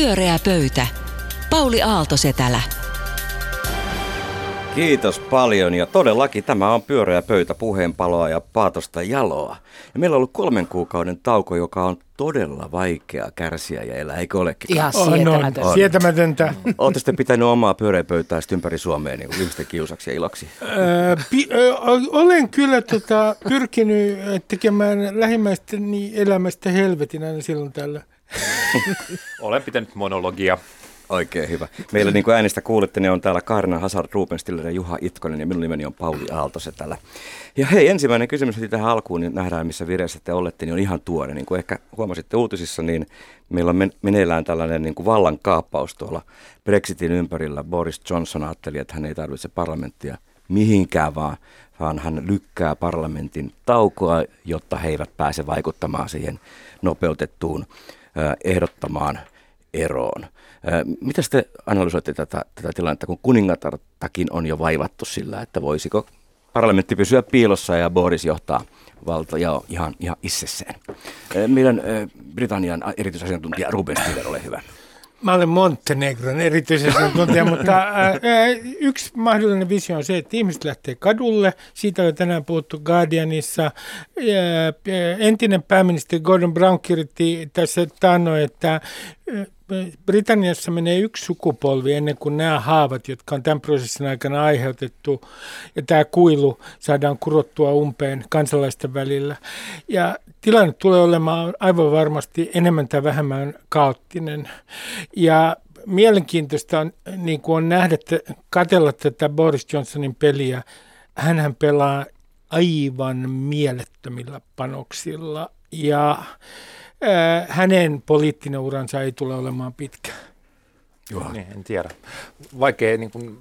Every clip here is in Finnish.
Pyöreä pöytä. Pauli Aaltosetälä. Kiitos paljon ja todellakin tämä on pyöreä pöytä puheenpaloa ja paatosta jaloa. Ja meillä on ollut kolmen kuukauden tauko, joka on todella vaikea kärsiä ja elää, eikö olekin? Ihan sietämätöntä. On. Sietämätöntä. Olette sitten pitänyt omaa pyöreä pöytää ympäri Suomea niin ihmisten kiusaksi ja iloksi? Öö, pi- ö, olen kyllä tota, pyrkinyt tekemään lähimmäisteni elämästä helvetin aina silloin tällä. Olen pitänyt monologia. Oikein hyvä. Meillä niin kuin äänestä kuulitte, niin on täällä Karna Hazard Rubenstiller ja Juha Itkonen ja minun nimeni on Pauli Aaltosetälä. Ja hei, ensimmäinen kysymys heti tähän alkuun, niin nähdään missä vireessä te olette, niin on ihan tuore. Niin kuin ehkä huomasitte uutisissa, niin meillä on meneillään tällainen niin kuin vallankaappaus tuolla Brexitin ympärillä. Boris Johnson ajatteli, että hän ei tarvitse parlamenttia mihinkään, vaan, vaan hän lykkää parlamentin taukoa, jotta he eivät pääse vaikuttamaan siihen nopeutettuun ehdottamaan eroon. Mitä te analysoitte tätä, tätä tilannetta, kun kuningatartakin on jo vaivattu sillä, että voisiko parlamentti pysyä piilossa ja Boris johtaa valta ja ihan, ihan itsessään. Meidän Britannian erityisasiantuntija Ruben Stiller, ole hyvä. Mä olen Montenegron erityisasiantuntija, mutta ää, yksi mahdollinen visio on se, että ihmiset lähtee kadulle. Siitä on tänään puhuttu Guardianissa. Ää, entinen pääministeri Gordon Brown kirjoitti tässä taannoin, että Britanniassa menee yksi sukupolvi ennen kuin nämä haavat, jotka on tämän prosessin aikana aiheutettu, ja tämä kuilu saadaan kurottua umpeen kansalaisten välillä. Ja tilanne tulee olemaan aivan varmasti enemmän tai vähemmän kaoottinen. Ja mielenkiintoista on, niin kuin on nähdä, katella tätä Boris Johnsonin peliä. Hänhän pelaa aivan mielettömillä panoksilla ja hänen poliittinen uransa ei tule olemaan pitkä. Niin, en tiedä. Vaikea niin kuin,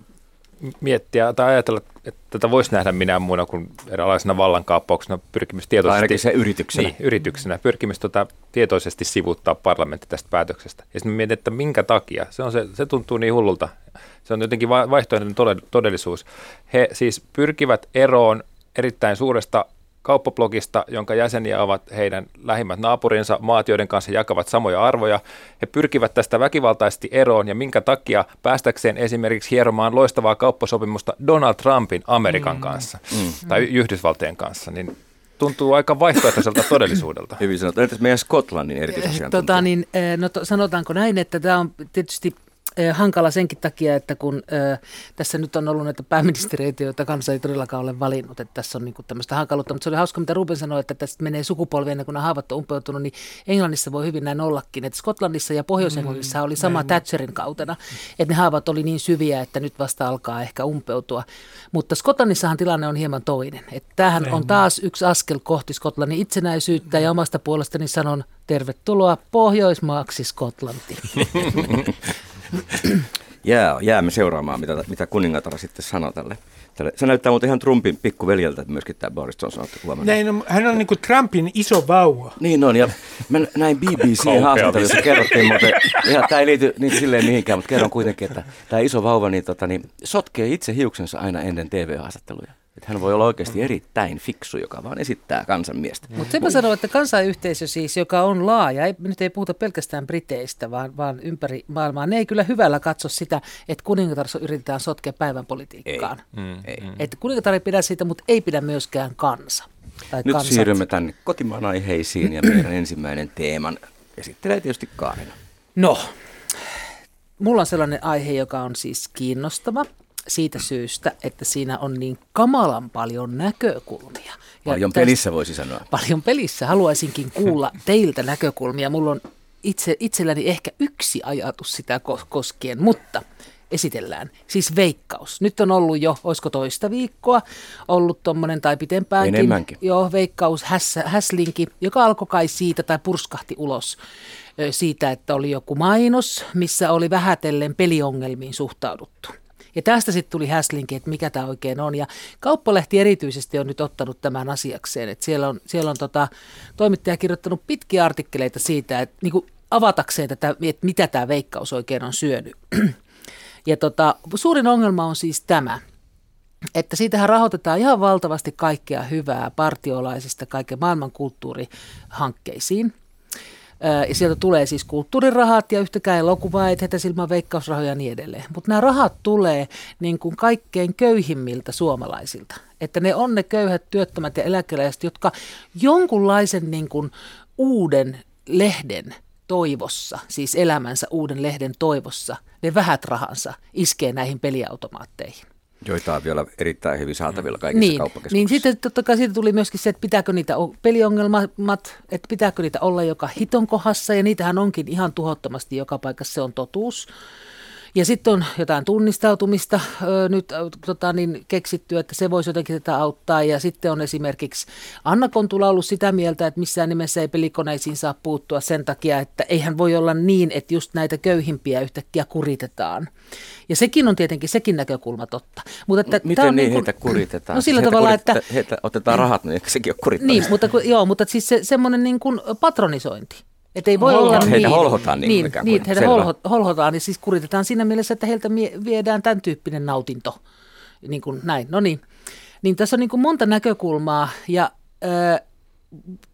miettiä tai ajatella, että tätä voisi nähdä minä muuna kuin eräänlaisena vallankaappauksena pyrkimys tietoisesti. ainakin se yrityksenä. Niin, yrityksenä. Pyrkimys tota, tietoisesti sivuttaa parlamentti tästä päätöksestä. Ja sitten mietin, että minkä takia. Se, on se, se tuntuu niin hullulta. Se on jotenkin vaihtoehtoinen todellisuus. He siis pyrkivät eroon erittäin suuresta kauppablogista, jonka jäseniä ovat heidän lähimmät naapurinsa, maat, joiden kanssa jakavat samoja arvoja. He pyrkivät tästä väkivaltaisesti eroon ja minkä takia päästäkseen esimerkiksi hieromaan loistavaa kauppasopimusta Donald Trumpin Amerikan mm. kanssa mm. tai Yhdysvaltojen kanssa, niin tuntuu aika vaihtoehtoiselta todellisuudelta. Hyvin sanottu. Entäs meidän Skotlannin erityisasiantuntija? Tota, niin, eh, no, sanotaanko näin, että tämä on tietysti hankala senkin takia, että kun ö, tässä nyt on ollut näitä pääministeriöitä, joita kansa ei todellakaan ole valinnut, että tässä on niin tämmöistä hankaluutta, mutta se oli hauska, mitä Ruben sanoi, että tästä menee sukupolvi ennen kuin nämä haavat on umpeutunut, niin Englannissa voi hyvin näin ollakin, että Skotlannissa ja Pohjois-Englannissa mm, oli sama näin. Thatcherin kautena, että ne haavat oli niin syviä, että nyt vasta alkaa ehkä umpeutua, mutta Skotlannissahan tilanne on hieman toinen, että tämähän näin. on taas yksi askel kohti Skotlannin itsenäisyyttä ja omasta puolestani sanon tervetuloa Pohjoismaaksi Skotlantiin. Jää, jäämme seuraamaan, mitä, mitä kuningatar sitten sanoo tälle. tälle. Se näyttää muuten ihan Trumpin pikkuveljeltä myös tämä Boris Johnson. Näin on, hän on niin kuin Trumpin iso vauva. Niin on, ja mä näin BBC-haastattelussa kerrottiin, mutta ihan, tämä ei liity niin silleen mihinkään, mutta kerron kuitenkin, että tämä iso vauva niin, tota, niin, sotkee itse hiuksensa aina ennen TV-haastatteluja. Että hän voi olla oikeasti erittäin fiksu, joka vaan esittää kansanmiestä. Mutta sepä sanoo, että kansanyhteisö siis, joka on laaja, ei, nyt ei puhuta pelkästään Briteistä, vaan, vaan ympäri maailmaa, ne ei kyllä hyvällä katso sitä, että kuningatar yritetään sotkea päivän politiikkaan. Ei. Mm, ei. Että kuningatar ei pidä siitä, mutta ei pidä myöskään kansa. Tai nyt kansat. siirrymme tänne kotimaan aiheisiin ja meidän ensimmäinen teeman esittelee tietysti Kaarina. No, mulla on sellainen aihe, joka on siis kiinnostava siitä syystä, että siinä on niin kamalan paljon näkökulmia. Ja paljon tästä, pelissä voisi sanoa. Paljon pelissä. Haluaisinkin kuulla teiltä näkökulmia. Mulla on itse, itselläni ehkä yksi ajatus sitä koskien, mutta esitellään. Siis veikkaus. Nyt on ollut jo, olisiko toista viikkoa, ollut tuommoinen tai pitempäänkin. Enemmänkin. Joo, veikkaus, häs, häslinki, joka alkoi kai siitä tai purskahti ulos siitä, että oli joku mainos, missä oli vähätellen peliongelmiin suhtauduttu. Ja tästä sitten tuli häslinki, että mikä tämä oikein on. Ja Kauppalehti erityisesti on nyt ottanut tämän asiakseen. Että siellä on, siellä on tota, toimittaja kirjoittanut pitkiä artikkeleita siitä, että niin kuin avatakseen tätä, että mitä tämä veikkaus oikein on syönyt. Ja tota, suurin ongelma on siis tämä, että siitähän rahoitetaan ihan valtavasti kaikkea hyvää partiolaisista kaiken maailman kulttuurihankkeisiin. Ja sieltä tulee siis kulttuurirahat ja yhtäkään elokuvaa, et silmä veikkausrahoja ja niin edelleen. Mutta nämä rahat tulee niin kuin kaikkein köyhimmiltä suomalaisilta. Että ne on ne köyhät työttömät ja eläkeläiset, jotka jonkunlaisen niin kuin uuden lehden toivossa, siis elämänsä uuden lehden toivossa, ne vähät rahansa iskee näihin peliautomaatteihin. Joita on vielä erittäin hyvin saatavilla kaikissa niin, kauppakeskuksissa. Niin sitten totta kai siitä tuli myöskin se, että pitääkö niitä peliongelmat, että pitääkö niitä olla joka hiton kohdassa, ja niitähän onkin ihan tuhottomasti joka paikassa, se on totuus. Ja sitten on jotain tunnistautumista ö, nyt tota, niin, keksitty, että se voisi jotenkin tätä auttaa. Ja sitten on esimerkiksi Anna Kontula ollut sitä mieltä, että missään nimessä ei pelikoneisiin saa puuttua sen takia, että eihän voi olla niin, että just näitä köyhimpiä yhtäkkiä kuritetaan. Ja sekin on tietenkin sekin näkökulma totta. Mutta että Miten on niin, niin heitä kuritetaan? No sillä siis tavalla, että... Heitä otetaan rahat, niin sekin on kurittamista. Niin, mutta, joo, mutta siis se, semmoinen niin kuin patronisointi. Että ei voi olla heitä niin. holhotaan niin, niin, niin heitä holho, holhotaan, niin siis kuritetaan siinä mielessä, että heiltä viedään tämän tyyppinen nautinto. Niin kuin näin, no niin. Niin tässä on niin kuin monta näkökulmaa ja ö,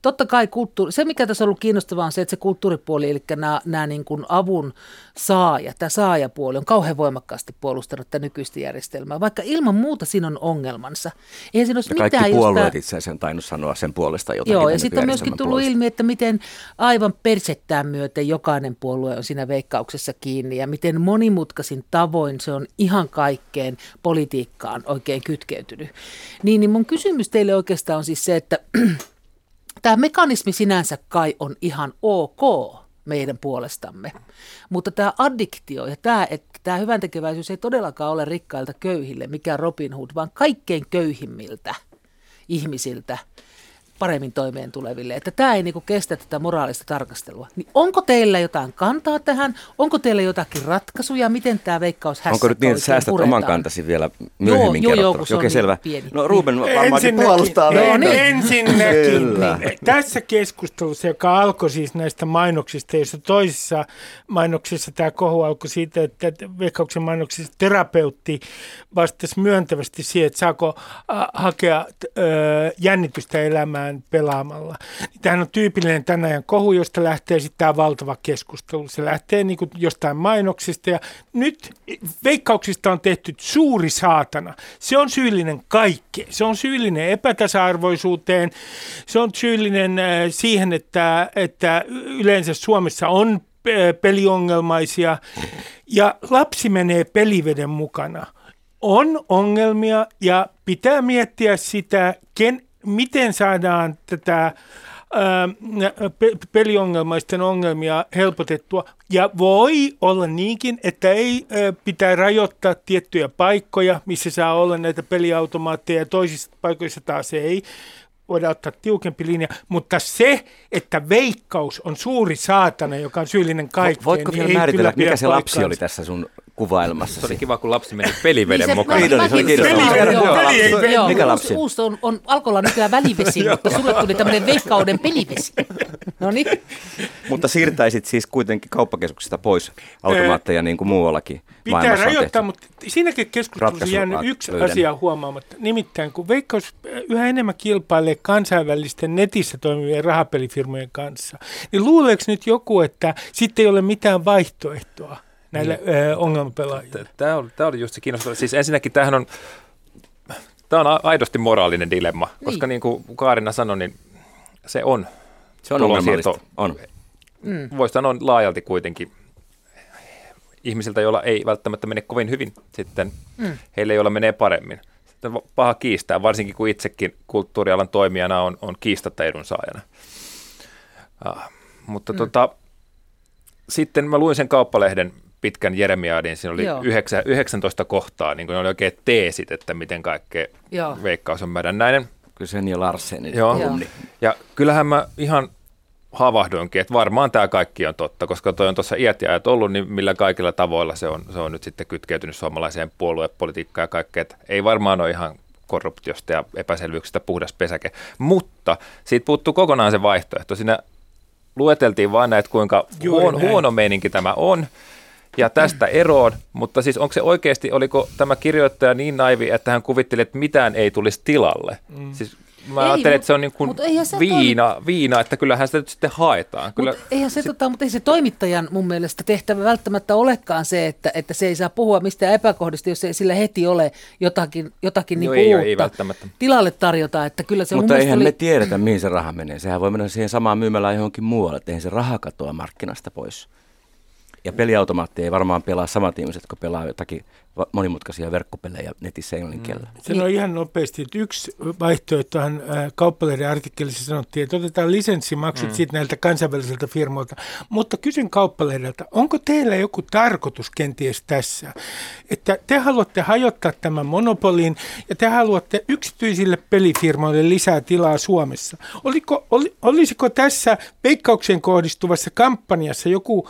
totta kai kulttuuri, se mikä tässä on ollut kiinnostavaa on se, että se kulttuuripuoli, eli nämä, nämä niin kuin avun saaja, tämä saajapuoli on kauhean voimakkaasti puolustanut tätä nykyistä järjestelmää, vaikka ilman muuta siinä on ongelmansa. Eihän siinä ja kaikki mitään, puolueet tämä... itse asiassa on tainnut sanoa sen puolesta jotakin. Joo, ja sitten on myöskin tullut puolesta. ilmi, että miten aivan persettään myöten jokainen puolue on siinä veikkauksessa kiinni, ja miten monimutkaisin tavoin se on ihan kaikkeen politiikkaan oikein kytkeytynyt. Niin, niin mun kysymys teille oikeastaan on siis se, että Tämä mekanismi sinänsä kai on ihan ok meidän puolestamme, mutta tämä addiktio ja tämä, että tämä hyväntekeväisyys ei todellakaan ole rikkailta köyhille, mikä Robin Hood, vaan kaikkein köyhimmiltä ihmisiltä – paremmin toimeen tuleville, että tämä ei niinku kestä tätä moraalista tarkastelua. Niin onko teillä jotain kantaa tähän? Onko teillä jotakin ratkaisuja? Miten tämä veikkaus Onko nyt niin, että säästät puretaan? oman kantasi vielä myöhemmin joo, joo, joo, se on niin selvä. Pieni. No Ruben varmaankin puolustaa. No, niin. Ensinnäkin niin, tässä keskustelussa, joka alkoi siis näistä mainoksista, joissa toisissa mainoksissa tämä kohu alkoi siitä, että veikkauksen mainoksissa terapeutti vastasi myöntävästi siihen, että saako hakea äh, jännitystä elämään elämään pelaamalla. Niin tämähän on tyypillinen tänä ajan kohu, josta lähtee sitten tämä valtava keskustelu. Se lähtee niin kuin jostain mainoksista ja nyt veikkauksista on tehty suuri saatana. Se on syyllinen kaikkeen. Se on syyllinen epätasa-arvoisuuteen. Se on syyllinen äh, siihen, että, että yleensä Suomessa on äh, peliongelmaisia ja lapsi menee peliveden mukana on ongelmia ja pitää miettiä sitä, ken, miten saadaan tätä peliongelmaisten ongelmia helpotettua. Ja voi olla niinkin, että ei pitää rajoittaa tiettyjä paikkoja, missä saa olla näitä peliautomaatteja ja toisissa paikoissa taas ei voidaan ottaa tiukempi linja, mutta se, että veikkaus on suuri saatana, joka on syyllinen kaikkeen, Voitko niin vielä määritellä, mikä se lapsi oli tässä sun kuvailmassa? Se oli kiva, kun lapsi meni peliveden niin mukaan. Niin, se oli kiinnostavaa. Mikä lapsi? Uusi on, on alkolla nykyään välivesi, mutta sulle tuli tämmöinen veikkauden pelivesi. No niin. Mutta siirtäisit siis kuitenkin kauppakeskuksista pois automaatteja niin kuin muuallakin Pitää rajoittaa, mutta siinäkin keskustelussa on jäänyt yksi löydän. asia huomaamatta. Nimittäin kun Veikkaus yhä enemmän kilpailee kansainvälisten netissä toimivien rahapelifirmojen kanssa, niin luuleeko nyt joku, että sitten ei ole mitään vaihtoehtoa? Näille niin. ongelmapelaajille. Tämä on, tämä oli just se kiinnostava. Siis ensinnäkin tämähän on, tämä on aidosti moraalinen dilemma, niin. koska niin kuin Kaarina sanoi, niin se on. Se on ongelmallista. On. Mm. Voisi sanoa laajalti kuitenkin ihmisiltä, joilla ei välttämättä mene kovin hyvin sitten, mm. heille, joilla menee paremmin. Sitten paha kiistää, varsinkin kun itsekin kulttuurialan toimijana on, on kiistatta edunsaajana. Uh, mutta mm. tota, sitten mä luin sen kauppalehden pitkän Jeremiaadin, siinä oli 9, 19 kohtaa, niin kuin ne oli oikein teesit, että miten kaikkea Joo. veikkaus on mädännäinen. Kysen ja Larsenin Joo. Joo. Ja kyllähän mä ihan havahdoinkin, että varmaan tämä kaikki on totta, koska toi on tuossa iät ja ajat ollut, niin millä kaikilla tavoilla se on, se on nyt sitten kytkeytynyt suomalaiseen puoluepolitiikkaan ja kaikkea, että ei varmaan ole ihan korruptiosta ja epäselvyyksistä puhdas pesäke, mutta siitä puuttuu kokonaan se vaihtoehto. Siinä lueteltiin vain näitä, kuinka huono, huono meininki tämä on, ja tästä eroon, mutta siis onko se oikeasti, oliko tämä kirjoittaja niin naivi, että hän kuvitteli, että mitään ei tulisi tilalle? Mm. Siis mä Ei, ajattelen, mut- että se on niin kuin eihän se viina, viina, että kyllähän sitä nyt sitten haetaan. Kyllä, Mut eihän se, tota, mutta ei se toimittajan mun mielestä tehtävä välttämättä olekaan se, että, että se ei saa puhua mistään epäkohdista, jos ei sillä heti ole jotakin, jotakin Joo, niinku ei- uutta ei välttämättä. tilalle tarjota. Että kyllä se mun Mutta eihän oli, me tiedetä, mihin se raha menee. Sehän voi mennä siihen samaan myymälään johonkin muualle, että eihän se raha katoa markkinasta pois. Ja peliautomaatti ei varmaan pelaa samat ihmiset, jotka pelaa jotakin monimutkaisia verkkopelejä netissä englannin kielellä. Sano ihan nopeasti, että yksi vaihtoehtohan äh, kauppalehden artikkelissa sanottiin, että otetaan lisenssimaksut mm. siitä näiltä kansainvälisiltä firmoilta. Mutta kysyn kauppalehdeltä, onko teillä joku tarkoitus kenties tässä, että te haluatte hajottaa tämän monopolin ja te haluatte yksityisille pelifirmoille lisää tilaa Suomessa. Oliko, oli, olisiko tässä veikkaukseen kohdistuvassa kampanjassa joku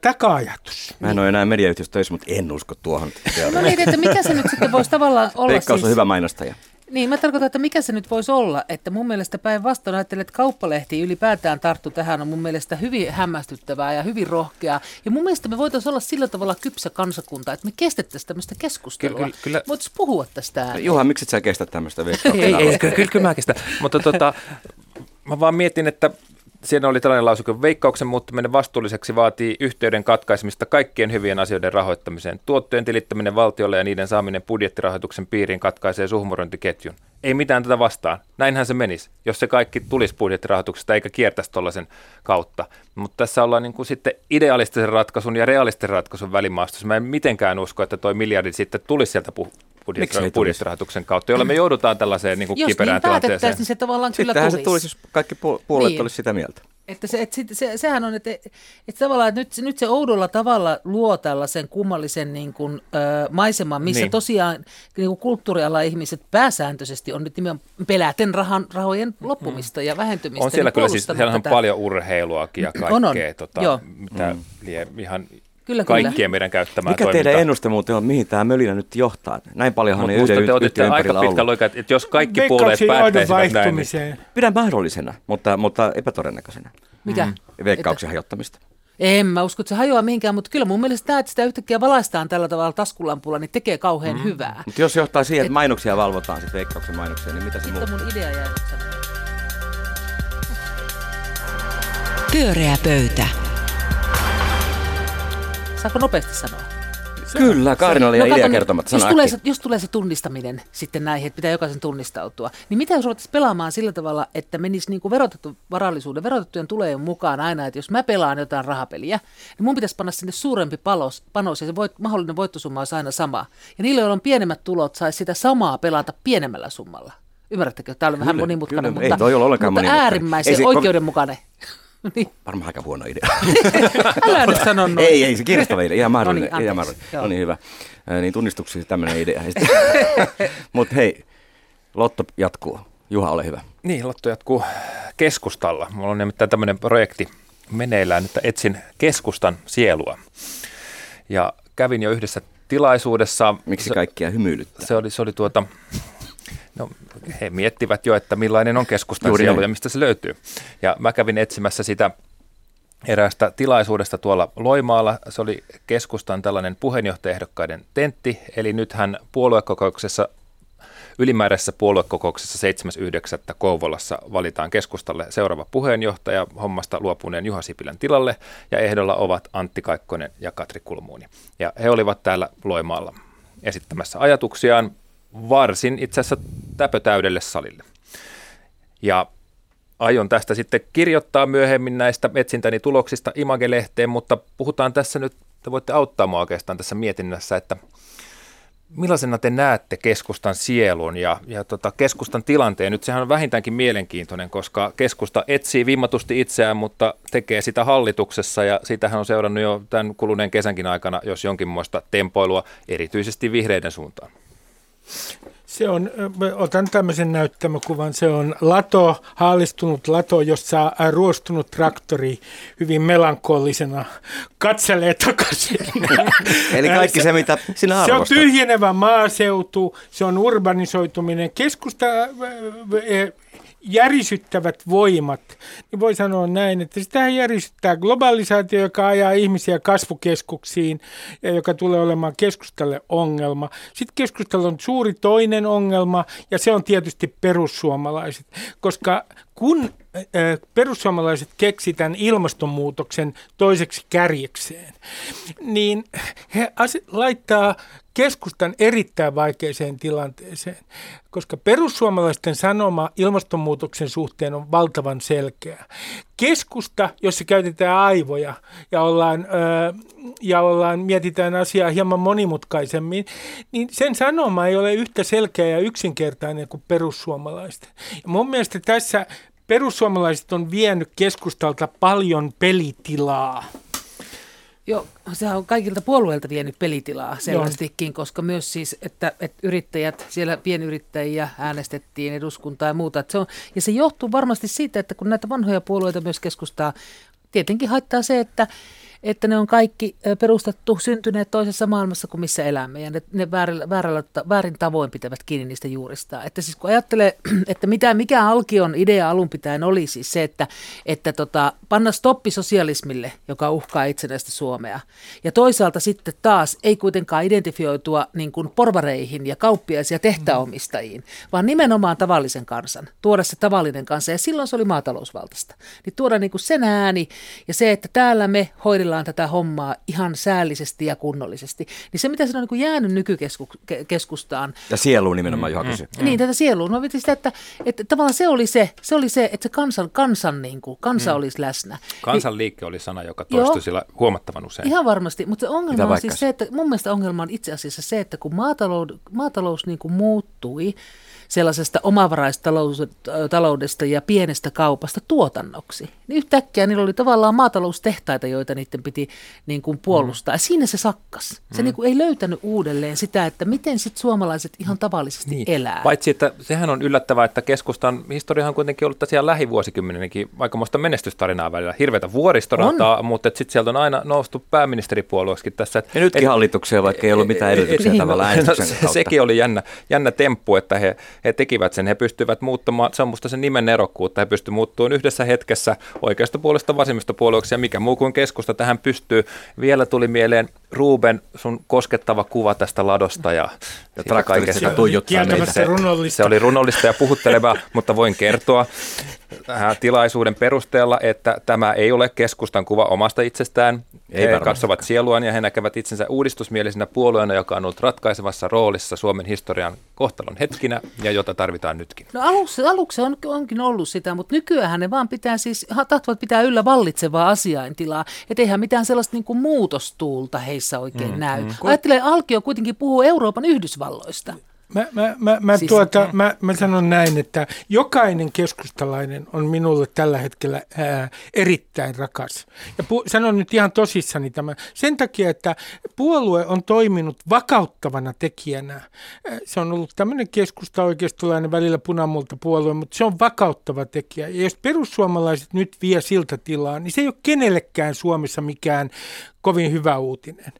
taka-ajatus? Mä en ole enää mediayhtiössä töissä, mutta en usko tuohon. No niin, että mikä se nyt sitten voisi tavallaan olla Veikkaus siis... on hyvä mainostaja. Niin, mä tarkoitan, että mikä se nyt voisi olla, että mun mielestä päinvastoin ajattelen, että kauppalehti ylipäätään tarttu tähän on mun mielestä hyvin hämmästyttävää ja hyvin rohkeaa. Ja mun mielestä me voitaisiin olla sillä tavalla kypsä kansakunta, että me kestettäisiin tämmöistä keskustelua. Kyllä, kyllä. Voitaisiin puhua tästä. Juha, miksi sä kestä tämmöistä veikkauksen ei, ei, kyllä, kyllä, kyllä mä kestän. Mutta tota, mä vaan mietin, että siinä oli tällainen lausuke, veikkauksen muuttuminen vastuulliseksi vaatii yhteyden katkaisemista kaikkien hyvien asioiden rahoittamiseen. Tuottojen tilittäminen valtiolle ja niiden saaminen budjettirahoituksen piiriin katkaisee suhmurointiketjun. Ei mitään tätä vastaan. Näinhän se menisi, jos se kaikki tulisi budjettirahoituksesta eikä kiertäisi tuollaisen kautta. Mutta tässä ollaan niin kuin sitten idealistisen ratkaisun ja realistisen ratkaisun välimaastossa. Mä en mitenkään usko, että toi miljardi sitten tulisi sieltä budjettirahoituksen kautta, jolla me joudutaan tällaiseen niin kuin Jos kiperään niin tilanteeseen. niin se tavallaan kyllä Sittenhän tulisi. se tulisi, jos kaikki puol- puolueet Niin. olisi sitä mieltä. Että se, et sit, se, sehän on, että, että tavallaan että nyt, nyt se oudolla tavalla luo tällaisen kummallisen niin kuin, ö, maiseman, missä Niin. tosiaan niin kuin kulttuurialan ihmiset pääsääntöisesti on nyt nimenomaan peläten rahan, rahojen loppumista ja vähentymistä. On siellä niin kyllä siis, siellä on tätä. paljon urheiluakin ja kaikkea, On, on. Tota, Joo. mitä lie ihan Kyllä, kaikkien kyllä. meidän käyttämää Mikä toimintaa. teidän ennuste muuten on, mihin tämä mölinä nyt johtaa? Näin paljonhan ei musta yhden te aika pitkä ollut. loika, että että jos kaikki puolueet Veikkauksen johdon päättäisivät näin, niin. Pidän mahdollisena, mutta, mutta epätodennäköisenä. Mikä? Mm. Veikkauksen hajottamista. En mä usko, että se hajoaa mihinkään, mutta kyllä mun mielestä tämä, että sitä yhtäkkiä valaistaan tällä tavalla taskulampulla, niin tekee kauhean mm. hyvää. Mutta jos johtaa siihen, että Et- mainoksia valvotaan, sitten veikkauksen mainoksia, niin mitä se muuttuu? mun idea jäi. Pyöreä pöytä. Saako nopeasti sanoa? Kyllä, Kaarina oli no, nyt, kertomatta. jos, tulee se, jos tulee se tunnistaminen sitten näihin, että pitää jokaisen tunnistautua, niin mitä jos ruvettaisiin pelaamaan sillä tavalla, että menisi niin kuin verotettu varallisuuden, verotettujen tulee mukaan aina, että jos mä pelaan jotain rahapeliä, niin mun pitäisi panna sinne suurempi palos, panos ja se voit, mahdollinen voittosumma olisi aina sama. Ja niille, joilla on pienemmät tulot, saisi sitä samaa pelata pienemmällä summalla. Ymmärrättekö? Tämä on vähän monimutkainen, kyllä. Ei mutta, toi ole mutta äärimmäisen Ei se- oikeudenmukainen. niin, Varmaan aika huono idea. älä nyt sano noin. ei, ei, se kiinnostava idea. Ihan mahdollinen. No niin, ihan mahdollinen. No niin, hyvä. Ää, niin tunnistuksissa tämmöinen idea. Mutta hei, Lotto jatkuu. Juha, ole hyvä. Niin, Lotto jatkuu keskustalla. Mulla on nimittäin tämmöinen projekti meneillään, että etsin keskustan sielua. Ja kävin jo yhdessä tilaisuudessa. Miksi se, kaikkia hymyilyttää? se oli, se oli tuota, no he miettivät jo, että millainen on keskustan Juuri sielu ja mistä se löytyy. Ja mä kävin etsimässä sitä eräästä tilaisuudesta tuolla Loimaalla. Se oli keskustan tällainen puheenjohtajaehdokkaiden tentti, eli nythän puoluekokouksessa Ylimääräisessä puoluekokouksessa 7.9. Kouvolassa valitaan keskustalle seuraava puheenjohtaja hommasta luopuneen Juha Sipilän tilalle ja ehdolla ovat Antti Kaikkonen ja Katri Kulmuuni. Ja he olivat täällä Loimaalla esittämässä ajatuksiaan varsin itse asiassa täpötäydelle salille. Ja aion tästä sitten kirjoittaa myöhemmin näistä etsintäni tuloksista Image-lehteen, mutta puhutaan tässä nyt, te voitte auttaa mua oikeastaan tässä mietinnässä, että millaisena te näette keskustan sielun ja, ja tota keskustan tilanteen? Nyt sehän on vähintäänkin mielenkiintoinen, koska keskusta etsii vimmatusti itseään, mutta tekee sitä hallituksessa ja siitähän on seurannut jo tämän kuluneen kesänkin aikana, jos jonkinmoista tempoilua, erityisesti vihreiden suuntaan. Se on, otan tämmöisen näyttämökuvan, se on lato, haalistunut lato, jossa ruostunut traktori hyvin melankolisena katselee takaisin. Eli kaikki se, mitä sinä Se on arvostat. tyhjenevä maaseutu, se on urbanisoituminen. Keskusta järisyttävät voimat, niin voi sanoa näin, että sitä järisyttää globalisaatio, joka ajaa ihmisiä kasvukeskuksiin ja joka tulee olemaan keskustalle ongelma. Sitten keskustalla on suuri toinen ongelma ja se on tietysti perussuomalaiset, koska kun perussuomalaiset keksitään ilmastonmuutoksen toiseksi kärjekseen, niin he laittaa keskustan erittäin vaikeeseen tilanteeseen, koska perussuomalaisten sanoma ilmastonmuutoksen suhteen on valtavan selkeä. Keskusta, jossa käytetään aivoja ja, ollaan, ö, ja ollaan, mietitään asiaa hieman monimutkaisemmin, niin sen sanoma ei ole yhtä selkeä ja yksinkertainen kuin perussuomalaisten. Ja mun mielestä tässä perussuomalaiset on vienyt keskustalta paljon pelitilaa. Joo, sehän on kaikilta puolueilta vienyt pelitilaa selvästikin, Joo. koska myös siis, että, että yrittäjät, siellä pienyrittäjiä äänestettiin eduskuntaa ja muuta. Että se on, ja se johtuu varmasti siitä, että kun näitä vanhoja puolueita myös keskustaa, tietenkin haittaa se, että että ne on kaikki perustettu, syntyneet toisessa maailmassa kuin missä elämme ja ne, ne väärällä, väärällä, väärin tavoin pitävät kiinni niistä juurista. Että siis kun ajattelee, että mitä, mikä Alkion idea alun pitäen oli siis se, että, että tota, panna stoppi sosialismille, joka uhkaa itsenäistä Suomea ja toisaalta sitten taas ei kuitenkaan identifioitua niin kuin porvareihin ja kauppiaisia tehtäomistajiin, vaan nimenomaan tavallisen kansan, tuoda se tavallinen kansa ja silloin se oli maatalousvaltaista. Niin tuoda niin kuin sen ääni ja se, että täällä me hoidellaan hoidellaan tätä hommaa ihan säällisesti ja kunnollisesti. Niin se, mitä se on niin jäänyt nykykeskustaan. Ja sieluun nimenomaan, Juha kysyi. Mm. Niin, tätä sieluun. Mä sitä, että, että tavallaan se oli se, se, oli se että se kansan, kansan niin kuin, kansa mm. olisi läsnä. Kansanliike oli sana, joka toistui Joo, sillä huomattavan usein. Ihan varmasti, mutta se ongelma mitä on siis se, että mun mielestä ongelma on itse asiassa se, että kun maatalous, maatalous niin kuin muuttui, sellaisesta omavaraistaloudesta ja pienestä kaupasta tuotannoksi. Niin yhtäkkiä niillä oli tavallaan maataloustehtaita, joita niiden piti niin kuin puolustaa. Mm. Ja siinä se sakkas. Se mm. niin kuin ei löytänyt uudelleen sitä, että miten sitten suomalaiset ihan tavallisesti niin. elää. Paitsi, että sehän on yllättävää, että keskustan historiahan on kuitenkin ollut tässä lähivuosikymmenenkin aikamoista menestystarinaa välillä. Hirveätä vuoristorataa, on. mutta sitten sieltä on aina noustu pääministeripuolueeksi tässä. Ja nytkin et, hallitukseen, vaikka ei ollut mitään edellytyksiä niin, tavallaan no, kautta. Sekin oli jännä, jännä temppu, että he he tekivät sen. He pystyvät muuttamaan, se on musta sen nimen erokkuutta, he pystyvät muuttumaan yhdessä hetkessä oikeasta puolesta vasemmista puolueeksi ja mikä muu kuin keskusta tähän pystyy. Vielä tuli mieleen Ruben, sun koskettava kuva tästä ladosta ja, ja kaikesta tuijuttaa. Se, se oli runollista ja puhuttelevaa, mutta voin kertoa, tilaisuuden perusteella, että tämä ei ole keskustan kuva omasta itsestään. Ei he katsovat sieluaan ja he näkevät itsensä uudistusmielisenä puolueena, joka on ollut ratkaisevassa roolissa Suomen historian kohtalon hetkinä ja jota tarvitaan nytkin. No aluksi, aluksi on, onkin ollut sitä, mutta nykyään ne vaan pitää siis, tahtovat pitää yllä vallitsevaa asiaintilaa. Että eihän mitään sellaista niin kuin muutostuulta heissä oikein mm, näy. Mm. Ajattelee, Alkio kuitenkin puhuu Euroopan Yhdysvalloista. Mä, mä, mä, mä, siis, tuota, mä, mä sanon näin, että jokainen keskustalainen on minulle tällä hetkellä ää, erittäin rakas. Ja pu, sanon nyt ihan tosissani tämän. Sen takia, että puolue on toiminut vakauttavana tekijänä. Se on ollut tämmöinen keskusta oikeistolainen välillä punamulta puolue, mutta se on vakauttava tekijä. Ja jos perussuomalaiset nyt vie siltä tilaa, niin se ei ole kenellekään Suomessa mikään kovin hyvä uutinen.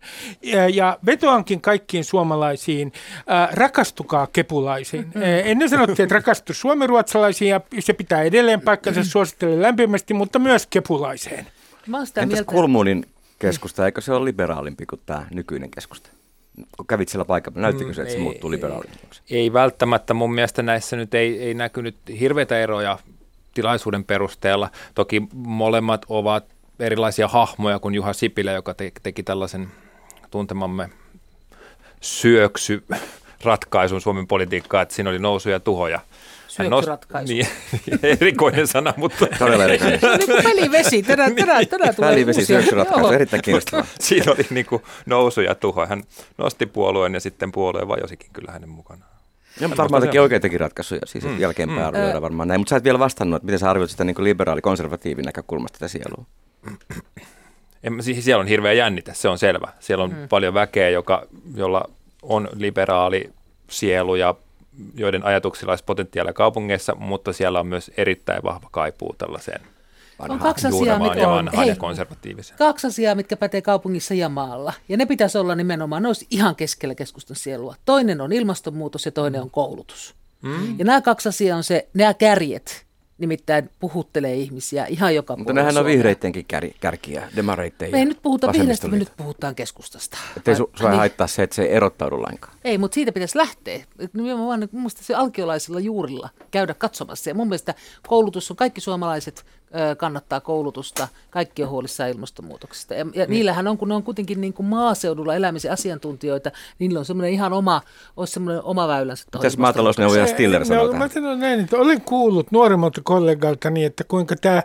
Ja, ja vetoankin kaikkiin suomalaisiin, ää, rakastukaa kepulaisiin. Mm-hmm. Ennen sanottiin, että rakastu suomenruotsalaisiin ja se pitää edelleen paikkansa, mm-hmm. suosittelen lämpimästi, mutta myös kepulaiseen. Entäs mieltä... Kulmunin keskusta, eikö se ole liberaalimpi kuin tämä nykyinen keskusta? kun kävit siellä paikalla, näyttikö se, että se mm, muuttuu liberaalimmaksi? Ei, ei välttämättä. Mun mielestä näissä nyt ei, ei näkynyt hirveitä eroja tilaisuuden perusteella. Toki molemmat ovat erilaisia hahmoja kuin Juha Sipilä, joka te, teki tällaisen tuntemamme syöksy ratkaisun Suomen politiikkaa, että siinä oli nousuja ja tuhoja. Syöksyratkaisu. Niin, erikoinen sana, mutta... Todella erikoinen. Se on niin kuin pelivesi. Tänään, tänään, tänään tulee Välivesi syöksyratkaisu, erittäin kiinnostavaa. Siinä oli niin kuin nousu ja tuho. Hän nosti puolueen ja sitten puolueen vajosikin kyllä hänen mukanaan. Ja, mutta varmaan teki oikeitakin ratkaisuja, siis mm. jälkeenpäin mm. arvioida varmaan näin. Mutta sä et vielä vastannut, että miten sä arvioit sitä niin liberaali-konservatiivin näkökulmasta tätä sielua? En, siellä on hirveä jännite, se on selvä. Siellä on mm. paljon väkeä, joka, jolla on liberaali sielu ja joiden ajatuksilla olisi potentiaalia kaupungeissa, mutta siellä on myös erittäin vahva kaipuu tällaiseen on kaksi asiaa, mitkä, on, hei, konservatiivisen. kaksi asiaa, mitkä pätee kaupungissa ja maalla. Ja ne pitäisi olla nimenomaan, ne olisi ihan keskellä keskustan sielua. Toinen on ilmastonmuutos ja toinen on koulutus. Mm. Ja nämä kaksi asiaa on se, nämä kärjet, nimittäin puhuttelee ihmisiä ihan joka Mutta nehän on Suomea. vihreidenkin kär, kärkiä, demareitten Me ei nyt puhuta vihreästä, me nyt puhutaan keskustasta. Että ei su, sua Niin. haittaa se, että se ei erottaudu lainkaan. Ei, mutta siitä pitäisi lähteä. Nimenomaan mun mielestä se alkiolaisilla juurilla käydä katsomassa. Ja mun mielestä koulutus on, kaikki suomalaiset kannattaa koulutusta, kaikki on huolissaan ilmastonmuutoksesta. Ja, ja niillähän on, kun ne on kuitenkin niin kuin maaseudulla elämisen asiantuntijoita, niin niillä on semmoinen ihan oma, olisi semmoinen oma väylänsä. tuohon Mitäs maatalousneuvoja Stiller No, sanoo mä tähän? sanon näin, että olen kuullut nuoremmalta kollegaltani, että kuinka tämä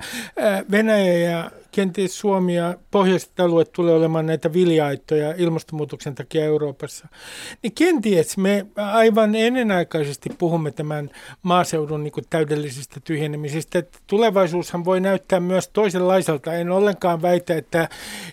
Venäjä ja kenties Suomi ja pohjoiset alueet tulee olemaan näitä viljaittoja ilmastonmuutoksen takia Euroopassa. Niin kenties me aivan ennenaikaisesti puhumme tämän maaseudun niin täydellisestä tyhjenemisestä. Että tulevaisuushan voi näyttää myös toisenlaiselta. En ollenkaan väitä, että,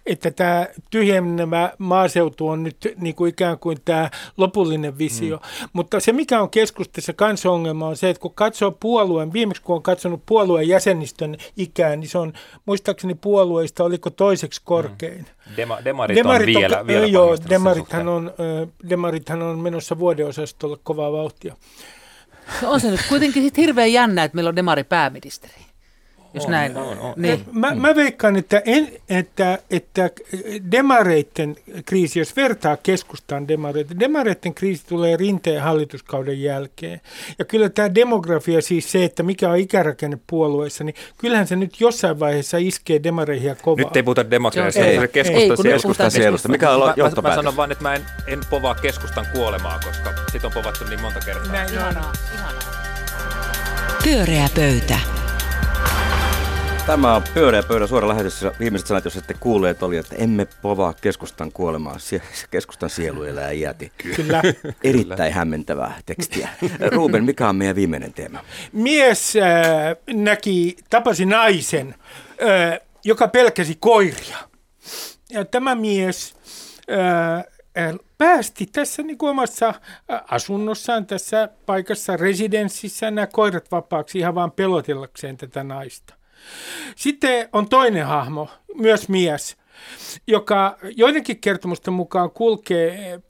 että tämä tyhjenevä maaseutu on nyt niin kuin ikään kuin tämä lopullinen visio. Mm. Mutta se, mikä on keskustassa kanssa ongelma, on se, että kun katsoo puolueen, viimeksi kun on katsonut puolueen jäsenistön ikään, niin se on muistaakseni puolueista, oliko toiseksi korkein. Dema, demarit, on vielä, vielä joo, demarithan on, demarithan on menossa vuodeosastolle kovaa vauhtia. No on se nyt kuitenkin sit hirveän jännä, että meillä on demari pääministeri. Jos On, näin on, on. Niin. Mä, mä veikkaan, että, en, että, että demareitten kriisi, jos vertaa keskustaan demareita, demareitten kriisi tulee rinteen hallituskauden jälkeen. Ja kyllä tämä demografia, siis se, että mikä on ikärakenne puolueessa, niin kyllähän se nyt jossain vaiheessa iskee demareihin ja kovaa. Nyt ei puhuta demokratiasta, ei. on Ei, keskustan puhutaan sielusta. Mikä on Mä, mä, mä johtopäätös? sanon vaan, että mä en, en povaa keskustan kuolemaa, koska sit on povattu niin monta kertaa. Näin. Ihanaa, ihanaa. Pyöreä pöytä. Tämä on pyöreä pöydän suora lähetys. Viimeiset sanat, jos ette kuulleet, oli, että emme povaa keskustan kuolemaa. Sie- Keskustan sielu elää iäti. Kyllä. Erittäin hämmentävää tekstiä. Ruben, mikä on meidän viimeinen teema? Mies äh, näki, tapasi naisen, äh, joka pelkäsi koiria. Ja tämä mies äh, äh, päästi tässä niin kuin omassa äh, asunnossaan, tässä paikassa, residenssissä nämä koirat vapaaksi ihan vaan pelotellakseen tätä naista. Sitten on toinen hahmo, myös mies, joka joidenkin kertomusten mukaan kulkee äh,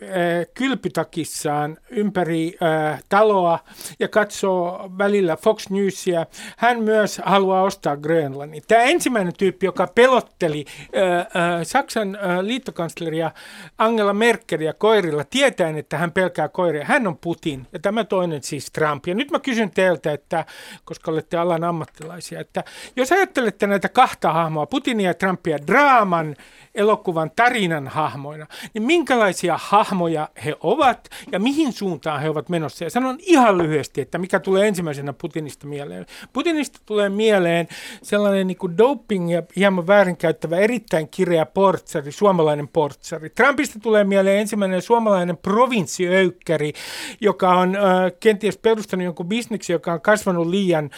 kylpytakissaan ympäri äh, taloa ja katsoo välillä Fox Newsia. Hän myös haluaa ostaa Grönlannin. Tämä ensimmäinen tyyppi, joka pelotteli äh, Saksan liittokansleria Angela Merkelia koirilla, tietäen, että hän pelkää koiria. Hän on Putin ja tämä toinen siis Trump. Ja nyt mä kysyn teiltä, että, koska olette alan ammattilaisia, että jos ajattelette näitä kahta hahmoa, Putinia ja Trumpia, draaman, elokuvan tarinan hahmoina, niin minkälaisia hahmoja he ovat ja mihin suuntaan he ovat menossa. Ja sanon ihan lyhyesti, että mikä tulee ensimmäisenä Putinista mieleen. Putinista tulee mieleen sellainen niin kuin doping ja hieman väärinkäyttävä erittäin kireä portsari, suomalainen portsari. Trumpista tulee mieleen ensimmäinen suomalainen provinssiöykkäri, joka on äh, kenties perustanut jonkun bisneksi, joka on kasvanut liian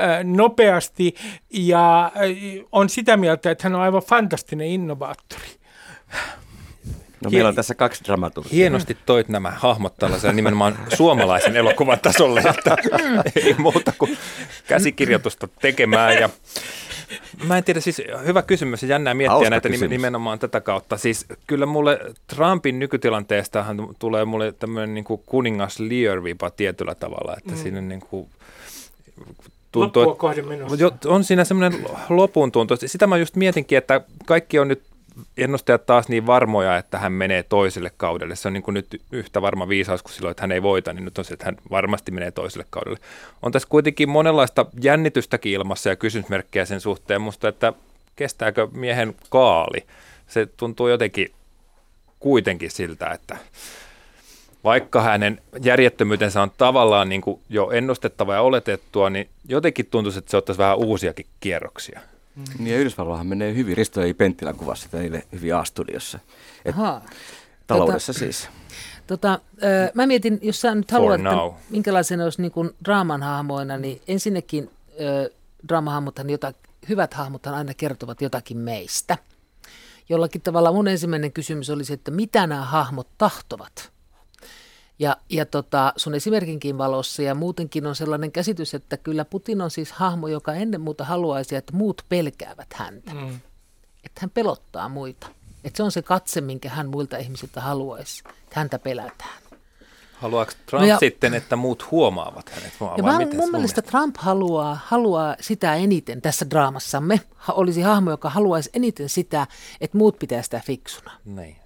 äh, nopeasti ja äh, on sitä mieltä, että hän on aivan fantastinen innovaattori. No, meillä on tässä kaksi dramaturgia. Hienosti toit nämä hahmot tällaisen nimenomaan suomalaisen elokuvan tasolle, että ei muuta kuin käsikirjoitusta tekemään. Ja mä en tiedä, siis hyvä kysymys ja jännää miettiä Hauska näitä kysymys. nimenomaan tätä kautta. Siis kyllä mulle Trumpin nykytilanteestahan tulee mulle tämmöinen niin kuin kuningas Lear-vipa tietyllä tavalla, että mm. siinä niin kuin Loppua että- kohden menossa. On siinä semmoinen lopun tuntu. Sitä mä just mietinkin, että kaikki on nyt ennustajat taas niin varmoja, että hän menee toiselle kaudelle. Se on niin kuin nyt yhtä varma viisaus kuin silloin, että hän ei voita, niin nyt on se, että hän varmasti menee toiselle kaudelle. On tässä kuitenkin monenlaista jännitystäkin ilmassa ja kysymysmerkkejä sen suhteen musta, että kestääkö miehen kaali. Se tuntuu jotenkin kuitenkin siltä, että vaikka hänen järjettömyytensä on tavallaan niin kuin jo ennustettava ja oletettua, niin jotenkin tuntuisi, että se ottaisi vähän uusiakin kierroksia. Niin ja Yhdysvalloillahan menee hyvin. Risto ja Penttilän kuvassa teille hyvin A-studiossa. Et Ahaa. taloudessa siis. Tota, ö, mä mietin, jos sä nyt haluat, että minkälaisena olisi niin kuin draaman hahmoina, niin ensinnäkin ö, draamahahmothan, jota, hyvät hahmothan aina kertovat jotakin meistä. Jollakin tavalla mun ensimmäinen kysymys olisi, että mitä nämä hahmot tahtovat. Ja, ja tota, sun esimerkinkin valossa ja muutenkin on sellainen käsitys, että kyllä Putin on siis hahmo, joka ennen muuta haluaisi, että muut pelkäävät häntä. Mm. Että hän pelottaa muita. Että se on se katse, minkä hän muilta ihmisiltä haluaisi, että häntä pelätään. Haluaako Trump No ja- sitten, että muut huomaavat hänet? Vai Ja mä, miten mun mielestä Trump haluaa, haluaa sitä eniten tässä draamassamme. Ha, olisi hahmo, joka haluaisi eniten sitä, että muut pitää sitä fiksuna. Niin.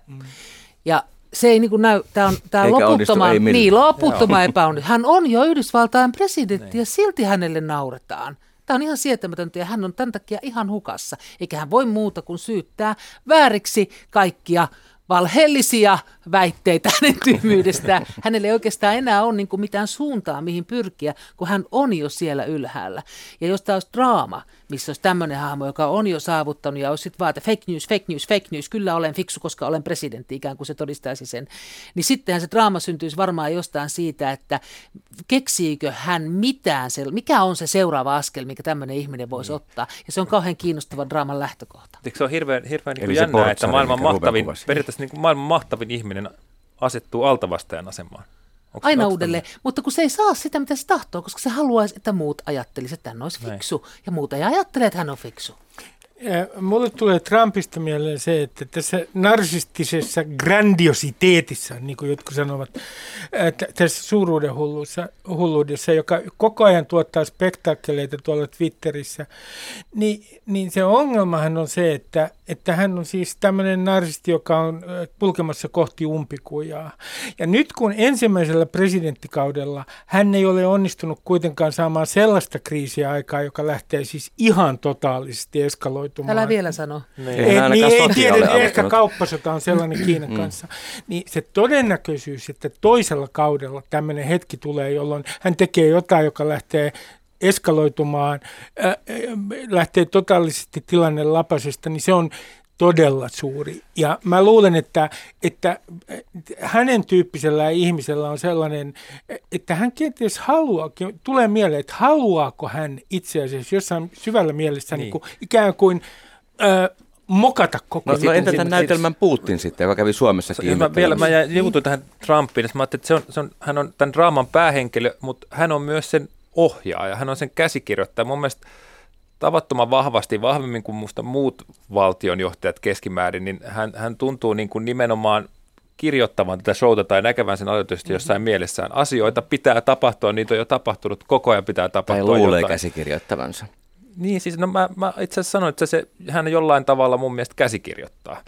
Ja se ei niin kuin näy, tämä on tämä Eikä onnistu, loputtoma, ei millään. niin, loputtoma epäonnistunut. Hän on jo Yhdysvaltain presidentti ja silti hänelle nauretaan. Tämä on ihan sietämätöntä ja hän on tämän takia ihan hukassa. Eikä hän voi muuta kuin syyttää vääriksi kaikkia valheellisia väitteitä hänen tyhmyydestään. Hänellä ei oikeastaan enää ole niin kuin mitään suuntaa, mihin pyrkiä, kun hän on jo siellä ylhäällä. Ja jos tämä olisi draama, missä olisi tämmöinen hahmo, joka on jo saavuttanut ja olisi sitten vaan, että fake news, fake news, fake news, kyllä olen fiksu, koska olen presidentti, ikään kuin se todistaisi sen, niin sittenhän se draama syntyisi varmaan jostain siitä, että keksiikö hän mitään, se, mikä on se seuraava askel, mikä tämmöinen ihminen voisi ottaa. Ja se on kauhean kiinnostava draaman lähtökohta. Eikö se ole hirveän, hirveän niin jännää, että maailman mahtavin, periaatteessa niin kuin maailman mahtavin ihminen asettuu altavastajan asemaan? Onko- Aina uudelleen, mutta kun se ei saa sitä, mitä se tahtoo, koska se haluaisi, että muut ajattelisivat, että hän olisi Näin. fiksu, ja muut ei ajattele, että hän on fiksu. Mulle tulee Trumpista mieleen se, että tässä narsistisessa grandiositeetissa, niin kuin jotkut sanovat, tässä suuruuden hulluudessa, joka koko ajan tuottaa spektaakkeleita tuolla Twitterissä, niin, niin se ongelmahan on se, että, että hän on siis tämmöinen narsisti, joka on ö, kulkemassa kohti umpikujaa. Ja nyt kun ensimmäisellä presidenttikaudella hän ei ole onnistunut kuitenkaan saamaan sellaista kriisiä aikaa, joka lähtee siis ihan totaalisesti eskaloitumaan. Älä vielä sano. Eihän Ei, niin, ei tiedä, ole ehkä kauppasota on sellainen Kiinan kanssa. Niin se todennäköisyys, että toisella kaudella tämmöinen hetki tulee, jolloin hän tekee jotain, joka lähtee eskaloitumaan, äh, lähtee totaalisesti tilanne lapasesta, niin se on todella suuri. Ja mä luulen, että, että hänen tyyppisellä ihmisellä on sellainen, että hän kenties haluaa, tulee mieleen, että haluaako hän itse asiassa jossain syvällä mielessä niin. Niin. Kuin, ikään kuin ö, mokata koko No, no entä tämän näytelmän Putin sitten, joka kävi Suomessakin Jos mä, vielä mä juutuin tähän Trumpiin, että mä ajattelin, että se on, se on, hän on tämän draaman päähenkilö, mutta hän on myös sen ohjaaja, hän on sen käsikirjoittaja. Mun mielestä tavattoman vahvasti, vahvemmin kuin musta muut valtionjohtajat keskimäärin, niin hän, hän tuntuu niin kuin nimenomaan kirjoittavan tätä showta tai näkevän sen aloitusti jossain mielessään. Asioita pitää tapahtua, niitä on jo tapahtunut, koko ajan pitää Tai tapahtua luulee jotain. käsikirjoittavansa. Niin, siis no mä, mä itse asiassa sanoin, että se, hän jollain tavalla mun mielestä käsikirjoittaa.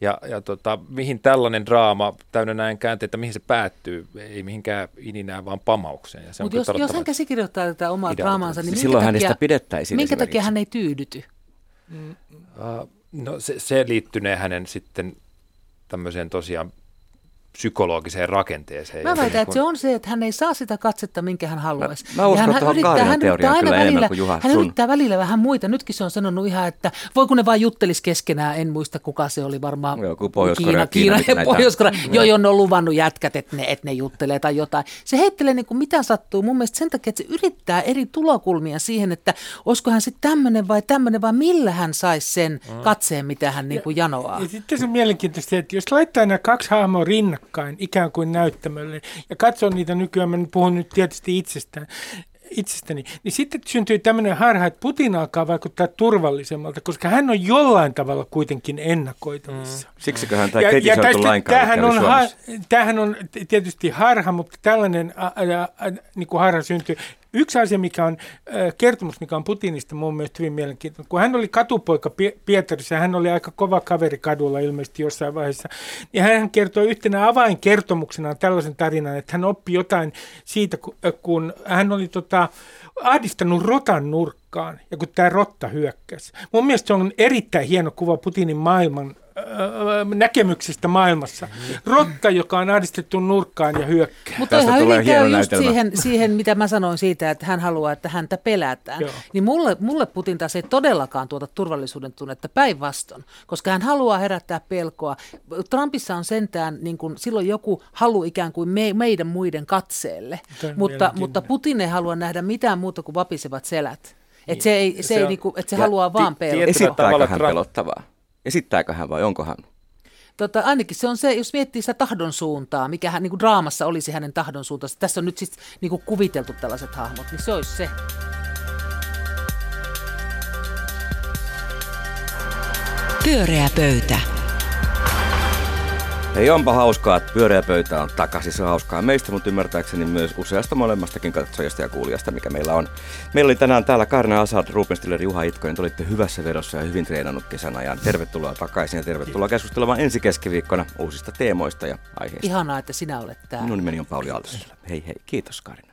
Ja, ja tota, mihin tällainen draama täynnä näin käänteitä, mihin se päättyy, ei mihinkään ininään, vaan pamaukseen. Ja se on Mutta jos, kyllä jos hän käsikirjoittaa tätä omaa draamaansa, niin Niin minkä silloin takia, hänestä pidettäisiin minkä takia hän ei tyydyty? Uh, no se, se liittynee hänen sitten tämmöiseen tosiaan psykologiseen rakenteeseen. Mä Ja väitän, niin että se on se, että hän ei saa sitä katsetta, minkä hän haluaisi. Mä- mä uskon Ja hän tuohon yrittää- hän yrittää teoriaan aina välillä- kuin Juha, Hän sun. yrittää välillä vähän muita. Nytkin se on sanonut ihan, että voi kun ne vaan juttelis keskenään. En muista kuka se oli varmaan. Joku Pohjois-Korea, Kiina, Kiina, Kiina ja Pohjois-Korea. Joo, joo, ne on luvannut jätkät, että ne, että ne juttelee tai jotain. Se heittelee niin kuin mitä sattuu. Mun mielestä sen takia, että se yrittää eri tulokulmia siihen, että olisiko hän sitten tämmöinen vai tämmöinen, vai millä hän saisi sen katseen, mitä hän niin kuin janoaa. Ja sitten se on mielenkiintoista, että jos laittaa nämä kaksi hahmoa rinnakkain ikään kuin näyttämölle ja katsoo niitä nykyään, mä nyt puhun nyt tietysti itsestään, itsestäni, niin sitten syntyy tämmöinen harha, että Putin alkaa vaikuttaa turvallisemmalta, koska hän on jollain tavalla kuitenkin ennakoitavissa. Mm. Siksiköhän tämä kritisoitu lainkaan tämähän on, ha, tämähän on tietysti harha, mutta tällainen ä, ä, ä, niin kuin harha syntyy. Yksi asia, mikä on kertomus, mikä on Putinista mun mielestä hyvin mielenkiintoinen. Kun hän oli katupoika Pie- Pietarissa, hän oli aika kova kaveri kadulla ilmeisesti jossain vaiheessa, niin hän kertoi yhtenä avainkertomuksena tällaisen tarinan, että hän oppi jotain siitä, kun hän oli tota, ahdistanut rotan nurkkaan ja kun tämä rotta hyökkäsi. Mun mielestä se on erittäin hieno kuva Putinin maailman näkemyksestä maailmassa. Rotta, joka on ahdistettu nurkkaan ja hyökkää. Mutta Tästä ihan tulee hyvin käy hieno just siihen, siihen, mitä mä sanoin siitä, että hän haluaa, että häntä pelätään. Joo. Niin mulle, mulle Putin taas ei todellakaan tuota turvallisuuden tunnetta päinvastoin, koska hän haluaa herättää pelkoa. Trumpissa on sentään niin kuin, silloin joku halu ikään kuin me, meidän muiden katseelle, Tämä mutta, mutta Putin ei halua nähdä mitään muuta kuin vapisevat selät. Että se, ei, se, Se ei on- niinku, että se haluaa vaan pelkoa. tietyllä Esittääkö tavalla hän Trump- pelottavaa? Esittääkö hän vai onko hän? Tota, ainakin se on se, jos miettii sitä tahdon suuntaa, mikä hän, niin kuin draamassa olisi hänen tahdon suuntaansa. Tässä on nyt siis niin kuin kuviteltu tällaiset hahmot, niin se olisi se. Pyöreä pöytä. Hei, onpa hauskaa, että pyöreä pöytä on takaisin. Se on hauskaa meistä, mutta ymmärtääkseni myös useasta molemmastakin katsojasta ja kuulijasta, mikä meillä on. Meillä oli tänään täällä Karna Asad, Rubenstiller, Juha Itkonen. Te olitte hyvässä vedossa ja hyvin treenannut kesän ajan. Tervetuloa takaisin ja tervetuloa keskustelemaan ensi keskiviikkona uusista teemoista ja aiheista. Ihanaa, että sinä olet täällä. Minun nimeni on Pauli Aaltosella. Hei hei, kiitos Karina.